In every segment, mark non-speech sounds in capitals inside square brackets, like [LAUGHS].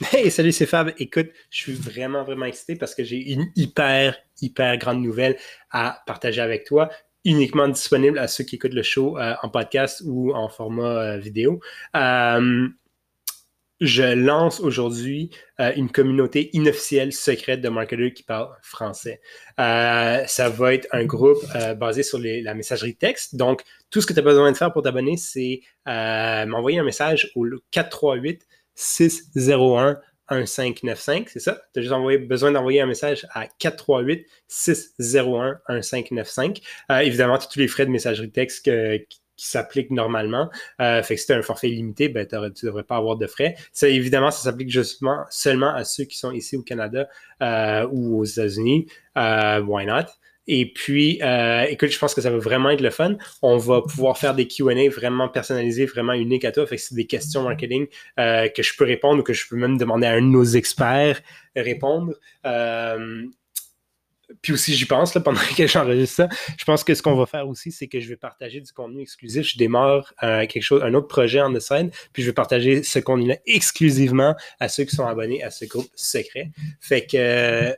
[LAUGHS] Hey, salut, c'est Fab. Écoute, je suis vraiment, vraiment excité parce que j'ai une hyper, hyper grande nouvelle à partager avec toi uniquement disponible à ceux qui écoutent le show euh, en podcast ou en format euh, vidéo. Euh, je lance aujourd'hui une communauté inofficielle secrète de marketeurs qui parlent français. ça va être un groupe basé sur la messagerie texte. Donc, tout ce que tu as besoin de faire pour t'abonner, c'est m'envoyer un message au 438 601 1595, c'est ça? Tu as juste besoin d'envoyer un message à 438-601-1595. Euh, évidemment, tous les frais de messagerie texte qui, s'appliquent normalement. Euh, fait que si tu as un forfait limité, ben, tu ne devrais pas avoir de frais. Évidemment, ça s'applique justement seulement à ceux qui sont ici au Canada euh, ou aux États-Unis. why not? Et puis, euh, écoute, je pense que ça va vraiment être le fun. On va pouvoir faire des Q&A vraiment personnalisés, vraiment uniques à toi. Fait que c'est des questions marketing euh, que je peux répondre ou que je peux même demander à un de nos experts répondre. Euh, puis aussi, j'y pense là, pendant [LAUGHS] que j'enregistre ça. Je pense que ce qu'on va faire aussi, c'est que je vais partager du contenu exclusif. Je démarre quelque chose, un autre projet en side, puis je vais partager ce contenu-là exclusivement à ceux qui sont abonnés à ce groupe secret. Fait que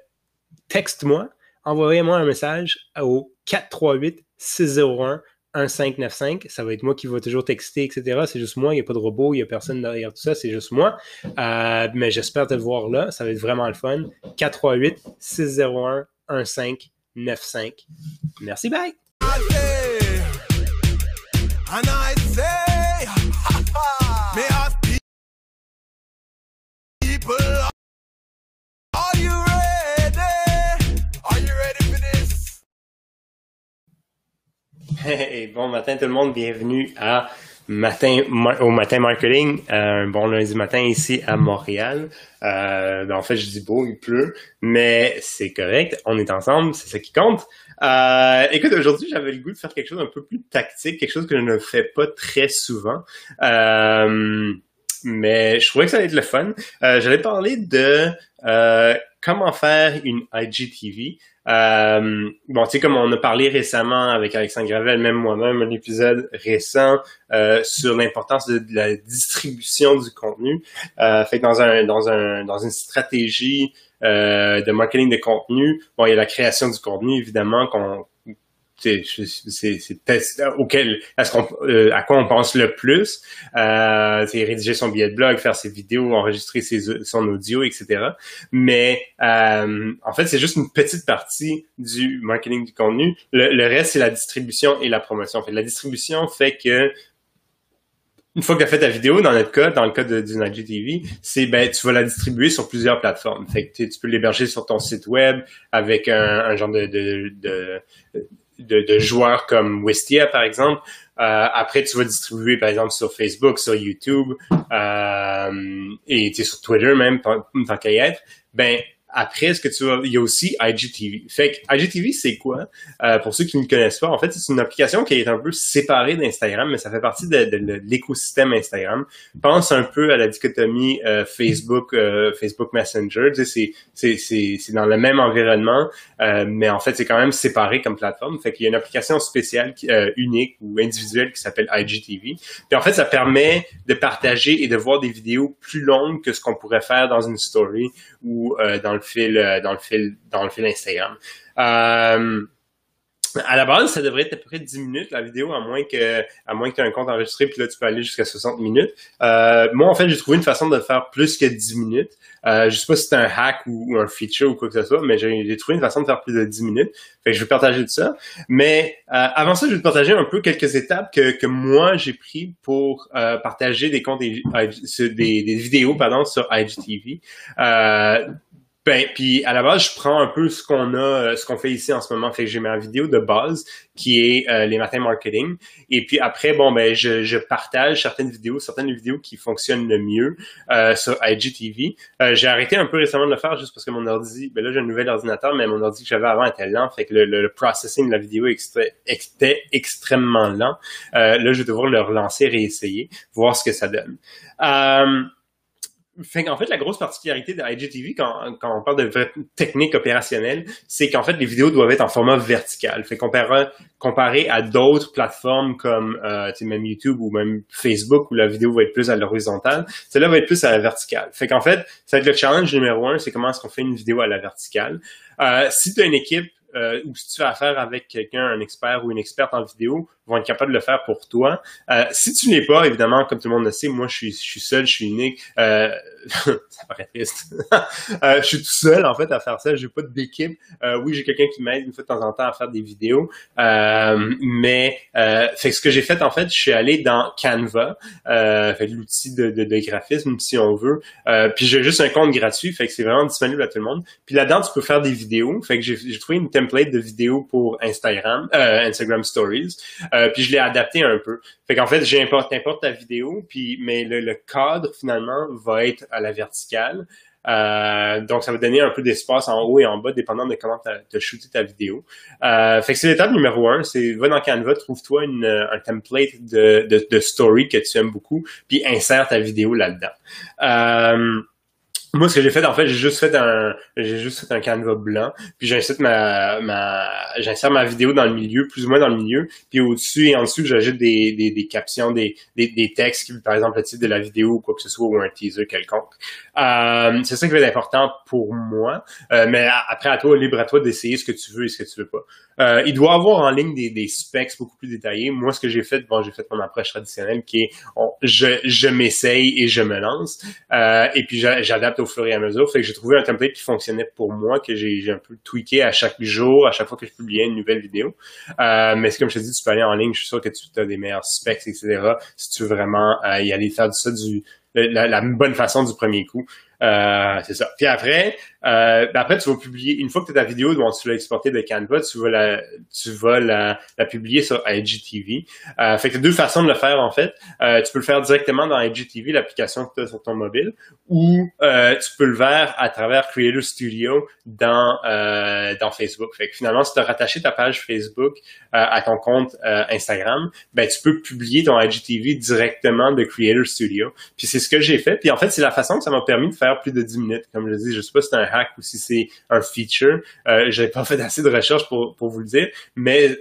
texte-moi envoyez-moi un message au 438-601-1595. Ça va être moi qui va toujours texter, etc. C'est juste moi, il n'y a pas de robot, il n'y a personne derrière tout ça, c'est juste moi. Euh, mais j'espère te voir là, ça va être vraiment le fun. 438-601-1595. Merci, bye! [LAUGHS] Hey, bon matin tout le monde, bienvenue à matin au matin marketing, euh, un bon lundi matin ici à Montréal. Euh, ben, en fait, je dis beau, il pleut, mais c'est correct, on est ensemble, c'est ça qui compte. Euh, écoute, aujourd'hui, j'avais le goût de faire quelque chose un peu plus tactique, quelque chose que je ne fais pas très souvent. mais je trouvais que ça allait être le fun. J'allais parler de comment faire une IGTV. Euh, bon, tu sais, comme on a parlé récemment avec Alexandre Gravel, même moi-même, un épisode récent euh, sur l'importance de, la distribution du contenu. Euh, fait que dans un dans un dans une stratégie euh, de marketing de contenu, bon, il y a la création du contenu évidemment qu'on c'est auquel à, euh, à quoi on pense le plus euh, c'est rédiger son billet de blog faire ses vidéos enregistrer ses, son audio etc mais euh, en fait c'est juste une petite partie du marketing du contenu. Le, reste c'est la distribution et la promotion. En fait la distribution fait que une fois que tu as fait ta vidéo, dans notre cas, dans le cas d'une IGTV, c'est ben tu vas la distribuer sur plusieurs plateformes. Fait que tu peux l'héberger sur ton site web avec un, genre de, de, joueurs comme Wistia, par exemple. Euh, après, tu vas distribuer, par exemple, sur Facebook, sur YouTube euh, et sur Twitter même, tant qu'à y être. Ben, après, ce que tu vas, il y a aussi IGTV. Fait que IGTV, c'est quoi? Euh, pour ceux qui ne connaissent pas, en fait, c'est une application qui est un peu séparée d'Instagram, mais ça fait partie de, l'écosystème Instagram. Pense un peu à la dichotomie euh, Facebook, euh, Facebook Messenger. Tu sais, c'est, c'est, c'est, dans le même environnement, mais en fait, c'est quand même séparé comme plateforme. Fait qu'il y a une application spéciale, unique ou individuelle qui s'appelle IGTV. Puis en fait, ça permet de partager et de voir des vidéos plus longues que ce qu'on pourrait faire dans une story ou dans le fil, euh, dans le fil, dans le fil Instagram. Euh, à la base, ça devrait être à peu près 10 minutes la vidéo, à moins que à moins que tu aies un compte enregistré, puis là tu peux aller jusqu'à 60 minutes. Euh, moi, en fait, j'ai trouvé une façon de faire plus que 10 minutes. Euh, je sais pas si c'est un hack ou, un feature ou quoi que ce soit, mais j'ai trouvé une façon de faire plus de 10 minutes. Je vais partager de ça. Mais avant ça, je vais te partager un peu quelques étapes que, moi j'ai pris pour partager des comptes des, des, vidéos pardon sur IGTV. Ben, puis à la base, je prends un peu ce qu'on a, euh, ce qu'on fait ici en ce moment. Fait que j'ai ma vidéo de base qui est euh, les matins marketing. Et puis après, bon, ben, je, je, partage certaines vidéos, certaines vidéos qui fonctionnent le mieux euh, sur IGTV. Euh, j'ai arrêté un peu récemment de le faire juste parce que mon ordi, ben là, j'ai un nouvel ordinateur, mais mon ordi que j'avais avant était lent. Fait que le, le, processing de la vidéo était extrêmement lent. là, je vais devoir le relancer, réessayer, voir ce que ça donne fait en fait, la grosse particularité de IGTV, quand, on parle de technique opérationnelle, c'est qu'en fait, les vidéos doivent être en format vertical. Fait comparé, comparé à d'autres plateformes comme euh, même YouTube ou même Facebook où la vidéo va être plus à l'horizontale, celle-là va être plus à la verticale. Fait qu'en fait, ça va être le challenge numéro un, c'est comment est-ce qu'on fait une vidéo à la verticale. Euh, si tu as une équipe euh, ou si tu as affaire avec quelqu'un, un expert ou une experte en vidéo, vont être capables de le faire pour toi. Euh, si tu n'es pas, évidemment, comme tout le monde le sait, moi je suis, je suis seul, je suis unique. Euh, [LAUGHS] ça paraît triste. [LAUGHS] euh, je suis tout seul en fait à faire ça. J'ai pas d'équipe. Euh, oui, j'ai quelqu'un qui m'aide une fois de temps en temps à faire des vidéos. Euh, mais euh, fait ce que j'ai fait en fait, je suis allé dans Canva, l'outil de, de, de, graphisme si on veut. Puis j'ai juste un compte gratuit, fait que c'est vraiment disponible à tout le monde. Puis là-dedans, tu peux faire des vidéos. Fait que j'ai trouvé une template de vidéos pour Instagram, Instagram Stories. Puis je l'ai adapté un peu. Fait qu'en fait, j'importe ta vidéo, puis mais le, cadre finalement va être à la verticale. Euh, donc, ça va donner un peu d'espace en haut et en bas, dépendant de comment tu as shooté ta vidéo. Euh, fait que c'est l'étape numéro un, c'est va dans Canva, trouve-toi un template de, story que tu aimes beaucoup, puis insère ta vidéo là-dedans. Moi, ce que j'ai fait, en fait, j'ai juste fait un, j'ai juste fait un canevas blanc, puis j'insère ma, ma, j'insère ma vidéo dans le milieu, plus ou moins dans le milieu, puis au-dessus et en dessous, j'ajoute des, des, des captions, des, des, des, textes, par exemple, le titre de la vidéo ou quoi que ce soit, ou un teaser quelconque. Euh, c'est ça qui va être important pour moi, euh, mais après, à toi, libre à toi d'essayer ce que tu veux et ce que tu veux pas. Euh, il doit avoir en ligne des, des specs beaucoup plus détaillés. Moi, ce que j'ai fait, bon, j'ai fait mon approche traditionnelle qui est, je, je m'essaye et je me lance, euh, et puis j'adapte au fur et à mesure. Fait que j'ai trouvé un template qui fonctionnait pour moi, que j'ai un peu tweaké à chaque jour, à chaque fois que je publiais une nouvelle vidéo. Euh, mais comme je te dis, tu peux aller en ligne, je suis sûr que tu as des meilleurs specs, etc. Si tu veux vraiment euh, y aller faire ça du la, bonne façon du premier coup. Euh, c'est ça. Puis après, euh, ben après, tu vas publier, une fois que tu as ta vidéo, bon, tu l'as exportée de Canva, tu vas la, tu vas la, la publier sur IGTV. Euh, fait que tu as deux façons de le faire, en fait. Euh, tu peux le faire directement dans IGTV, l'application que tu as sur ton mobile, ou euh, tu peux le faire à travers Creator Studio dans, dans Facebook. Fait que finalement, si tu as rattaché ta page Facebook à ton compte Instagram, ben, tu peux publier ton IGTV directement de Creator Studio. Puis c'est ce que j'ai fait. Puis en fait, c'est la façon que ça m'a permis de faire plus de 10 minutes. Comme je dis, je sais pas si c'est un hack ou si c'est un feature. Euh, J'avais pas fait assez de recherche pour, pour vous le dire, mais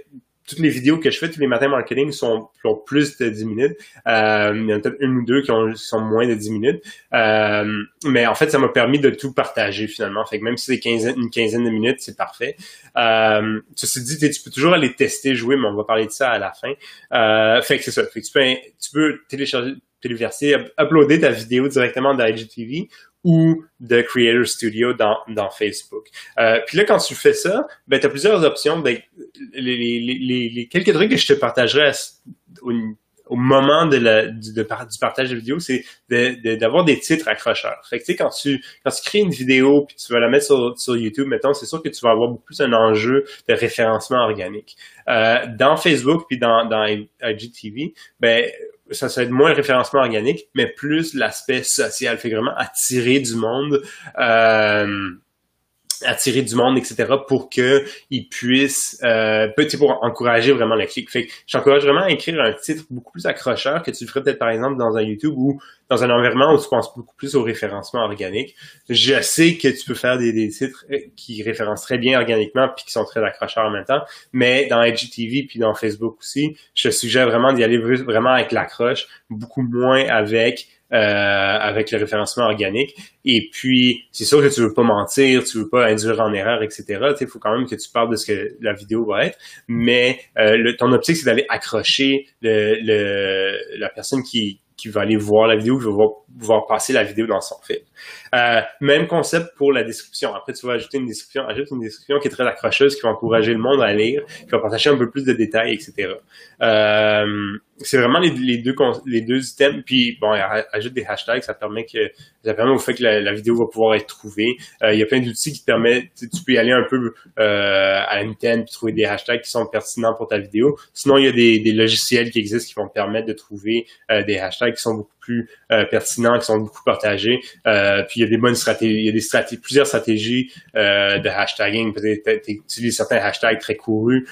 toutes les vidéos que je fais tous les matins marketing sont ont plus de 10 minutes. Euh, il y en a peut-être une ou deux qui, ont, sont moins de 10 minutes. Euh, mais en fait, ça m'a permis de tout partager finalement. Fait que même si c'est une quinzaine de minutes, c'est parfait. Euh, ceci dit, tu peux toujours aller tester, jouer, mais on va parler de ça à la fin. Euh, fait que c'est ça. Tu peux, tu peux télécharger téléverser, uploader ta vidéo directement dans IGTV ou de Creator Studio dans, dans Facebook. Euh, puis là, quand tu fais ça, ben, tu as plusieurs options. Ben, les, les, les, quelques trucs que je te partagerai au, au, moment de la, du, de, du partage de vidéo, c'est d'avoir de, des titres accrocheurs. Fait que, quand tu, quand tu crées une vidéo puis tu vas la mettre sur, sur YouTube, mettons, c'est sûr que tu vas avoir beaucoup plus un enjeu de référencement organique. Euh, dans Facebook puis dans, dans IGTV, ben, ça, ça va être moins le référencement organique, mais plus l'aspect social. Fait vraiment attirer du monde. Euh, attirer du monde, etc., pour que ils puissent, euh, pour encourager vraiment le clic. Fait que j'encourage vraiment à écrire un titre beaucoup plus accrocheur que tu ferais peut-être par exemple dans un YouTube ou dans un environnement où tu penses beaucoup plus au référencement organique. Je sais que tu peux faire des, titres euh, qui référencent très bien organiquement puis qui sont très accrocheurs en même temps, mais dans IGTV puis dans Facebook aussi, je suggère vraiment d'y aller vraiment avec l'accroche, beaucoup moins avec avec le référencement organique. Et puis, c'est sûr que tu veux pas mentir, tu veux pas induire en erreur, etc. Il faut quand même que tu parles de ce que la vidéo va être. Mais euh, ton optique, c'est d'aller accrocher le, le, la personne qui, qui va aller voir la vidéo, qui va voir, passer la vidéo dans son film. Euh, même concept pour la description. Après, tu vas ajouter une description, ajoute une description qui est très accrocheuse, qui va encourager le monde à lire, qui va partager un peu plus de détails, etc. Euh, c'est vraiment les, deux les deux items. Puis bon, ajoute des hashtags, ça permet que ça permet au fait que la, vidéo va pouvoir être trouvée. Euh, il y a plein d'outils qui te permettent, tu peux y aller un peu euh, à l'antenne puis trouver des hashtags qui sont pertinents pour ta vidéo. Sinon, il y a des, des logiciels qui existent qui vont te permettre de trouver euh, des hashtags qui sont beaucoup plus euh, pertinents, qui sont beaucoup partagés. Euh, puis il y a des bonnes stratégies, il y a des stratégies, plusieurs stratégies euh, de hashtagging. Peut-être tu utilises certains hashtags très courus,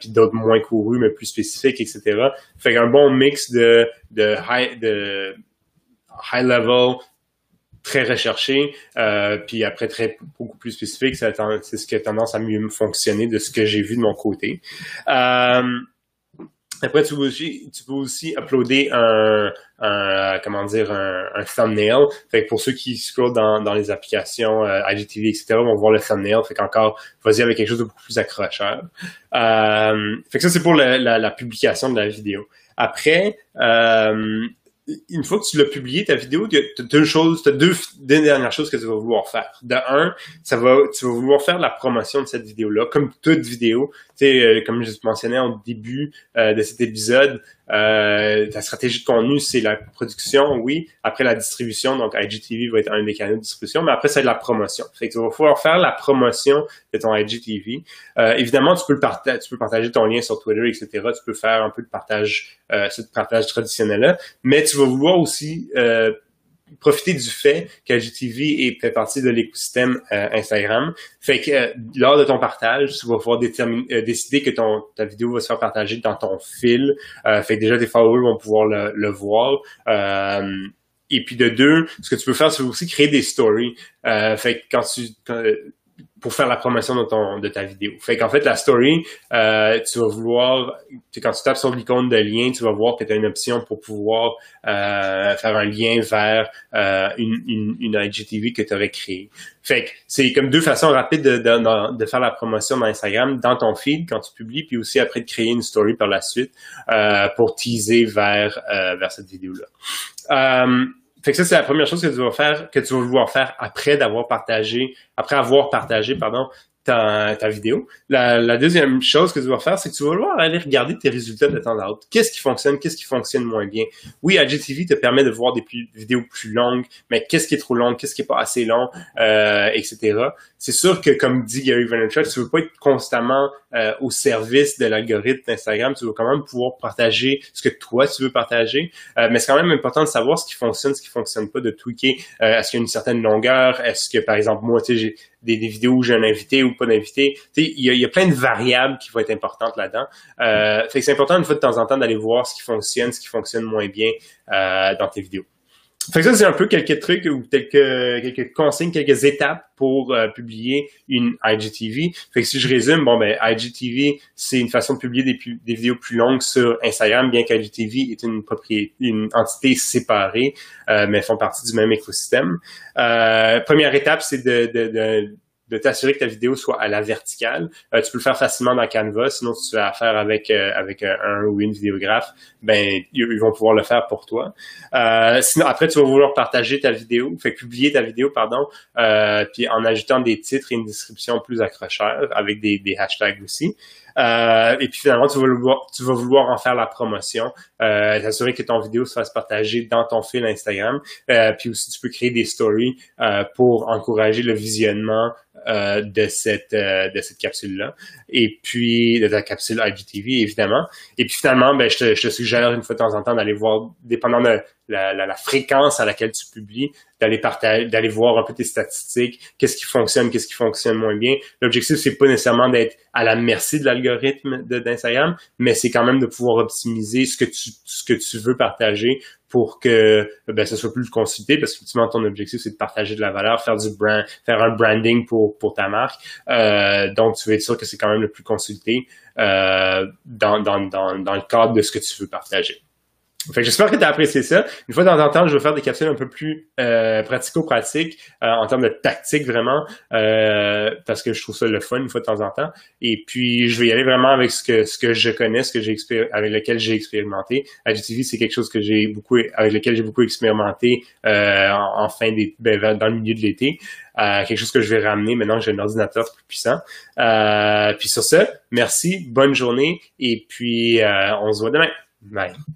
puis d'autres moins courus, mais plus spécifiques, etc. Fait qu'un bon mix de, de high de high level très recherché, euh, puis après très beaucoup plus spécifique, c'est ce qui a tendance à mieux fonctionner de ce que j'ai vu de mon côté. Euh, après, tu peux aussi, tu peux aussi uploader un, un comment dire, un, un, thumbnail. Fait que pour ceux qui scrollent dans, dans les applications euh, IGTV, etc., vont voir le thumbnail. Fait qu'encore, vas-y avec quelque chose de beaucoup plus accrocheur. Euh, fait que ça, c'est pour la, la, publication de la vidéo. Après, euh, une fois que tu l'as publié, ta vidéo, tu as deux choses, tu as deux, deux, dernières choses que tu vas vouloir faire. De un, ça va, tu vas vouloir faire la promotion de cette vidéo-là, comme toute vidéo. Tu sais, euh, comme je mentionnais au début euh, de cet épisode, euh, ta stratégie de contenu, c'est la production, oui. Après, la distribution, donc IGTV va être un des canaux de distribution, mais après, c'est de la promotion. Fait que tu vas pouvoir faire la promotion de ton IGTV. Euh, évidemment, tu peux, le partager, tu peux partager ton lien sur Twitter, etc. Tu peux faire un peu de partage, euh, ce partage traditionnel-là, mais tu vas vouloir aussi euh, profiter du fait qu'IGTV est fait partie de l'écosystème euh, Instagram. Fait que euh, lors de ton partage, tu vas pouvoir déterminer, euh, décider que ton ta vidéo va se faire partager dans ton fil. fait que déjà tes followers vont pouvoir le, le voir. et puis de deux, ce que tu peux faire, c'est aussi créer des stories. fait que quand tu pour faire la promotion de ton de ta vidéo. Fait qu'en fait la story, euh, tu vas vouloir quand tu tapes sur l'icône de lien, tu vas voir que tu as une option pour pouvoir euh, faire un lien vers euh, une, une, une IGTV que tu aurais créée. Fait que c'est comme deux façons rapides de, de, de, faire la promotion dans Instagram, dans ton feed quand tu publies, puis aussi après de créer une story par la suite euh, pour teaser vers euh, vers cette vidéo là. Fait que ça, c'est la première chose que tu vas faire, que tu vas vouloir faire après d'avoir partagé, après avoir partagé, pardon, ta, vidéo. La, la, deuxième chose que tu vas faire, c'est que tu vas vouloir aller regarder tes résultats de temps à autre. Qu'est-ce qui fonctionne, qu'est-ce qui fonctionne moins bien? Oui, IGTV te permet de voir des vidéos plus longues, mais qu'est-ce qui est trop long, qu'est-ce qui est pas assez long, euh, etc. C'est sûr que, comme dit Gary Vaynerchuk, tu veux pas être constamment euh, au service de l'algorithme d'Instagram. Tu veux quand même pouvoir partager ce que toi tu veux partager, euh, mais c'est quand même important de savoir ce qui fonctionne, ce qui fonctionne pas, de tweaker. Euh, est-ce qu'il y a une certaine longueur? Est-ce que, par exemple, moi, tu sais, des, des, vidéos où j'ai un invité ou pas d'invité. Il y a, y a, plein de variables qui vont être importantes là-dedans. Euh, fait que c'est important une fois de temps en temps d'aller voir ce qui fonctionne, ce qui fonctionne moins bien euh, dans tes vidéos. Fait que ça, c'est un peu quelques trucs ou quelques, quelques consignes, quelques étapes pour euh, publier une IGTV. Fait que si je résume, bon, ben, IGTV, c'est une façon de publier des, des vidéos plus longues sur Instagram, bien qu'IGTV est une propriété, une entité séparée, euh, mais font partie du même écosystème. Euh, première étape, c'est de, de, de de t'assurer que ta vidéo soit à la verticale. Euh, tu peux le faire facilement dans Canva, sinon si tu as affaire avec euh, avec un, ou une vidéographe, ben ils vont pouvoir le faire pour toi. Euh, sinon après tu vas vouloir partager ta vidéo, fait publier ta vidéo pardon, puis en ajoutant des titres et une description plus accrocheurs avec des, des hashtags aussi. Euh, et puis finalement, tu vas, vouloir, tu vas vouloir en faire la promotion, euh, t'assurer que ton vidéo se fasse partager dans ton fil Instagram. Euh, puis aussi, tu peux créer des stories euh, pour encourager le visionnement euh, de cette euh, de cette capsule là et puis de ta capsule IGTV évidemment. Et puis finalement ben je te, je te suggère une fois de temps en temps d'aller voir dépendant de la, fréquence à laquelle tu publies d'aller d'aller voir un peu tes statistiques qu'est-ce qui fonctionne qu'est-ce qui fonctionne moins bien l'objectif c'est pas nécessairement d'être à la merci de l'algorithme d'Instagram mais c'est quand même de pouvoir optimiser ce que tu ce veux partager pour que ben, ça soit plus consulté parce que ton objectif c'est de partager de la valeur, faire du brand, faire un branding pour pour ta marque. Euh, donc tu veux être sûr que c'est quand même le plus consulté euh, dans, dans, dans le cadre de ce que tu veux partager. Fait j'espère que tu as apprécié ça. Une fois de temps en temps, je vais faire des capsules un peu plus euh, pratico-pratiques euh, en termes de tactique vraiment, euh, parce que je trouve ça le fun une fois de temps en temps. Et puis, je vais y aller vraiment avec ce que ce que je connais, ce que j'ai avec lequel j'ai expérimenté. IGTV, c'est quelque chose que j'ai beaucoup avec lequel j'ai beaucoup expérimenté euh, en, fin des ben, dans le milieu de l'été. Euh, quelque chose que je vais ramener maintenant que j'ai un ordinateur plus puissant. puis sur ce, merci, bonne journée et puis on se voit demain. Bye.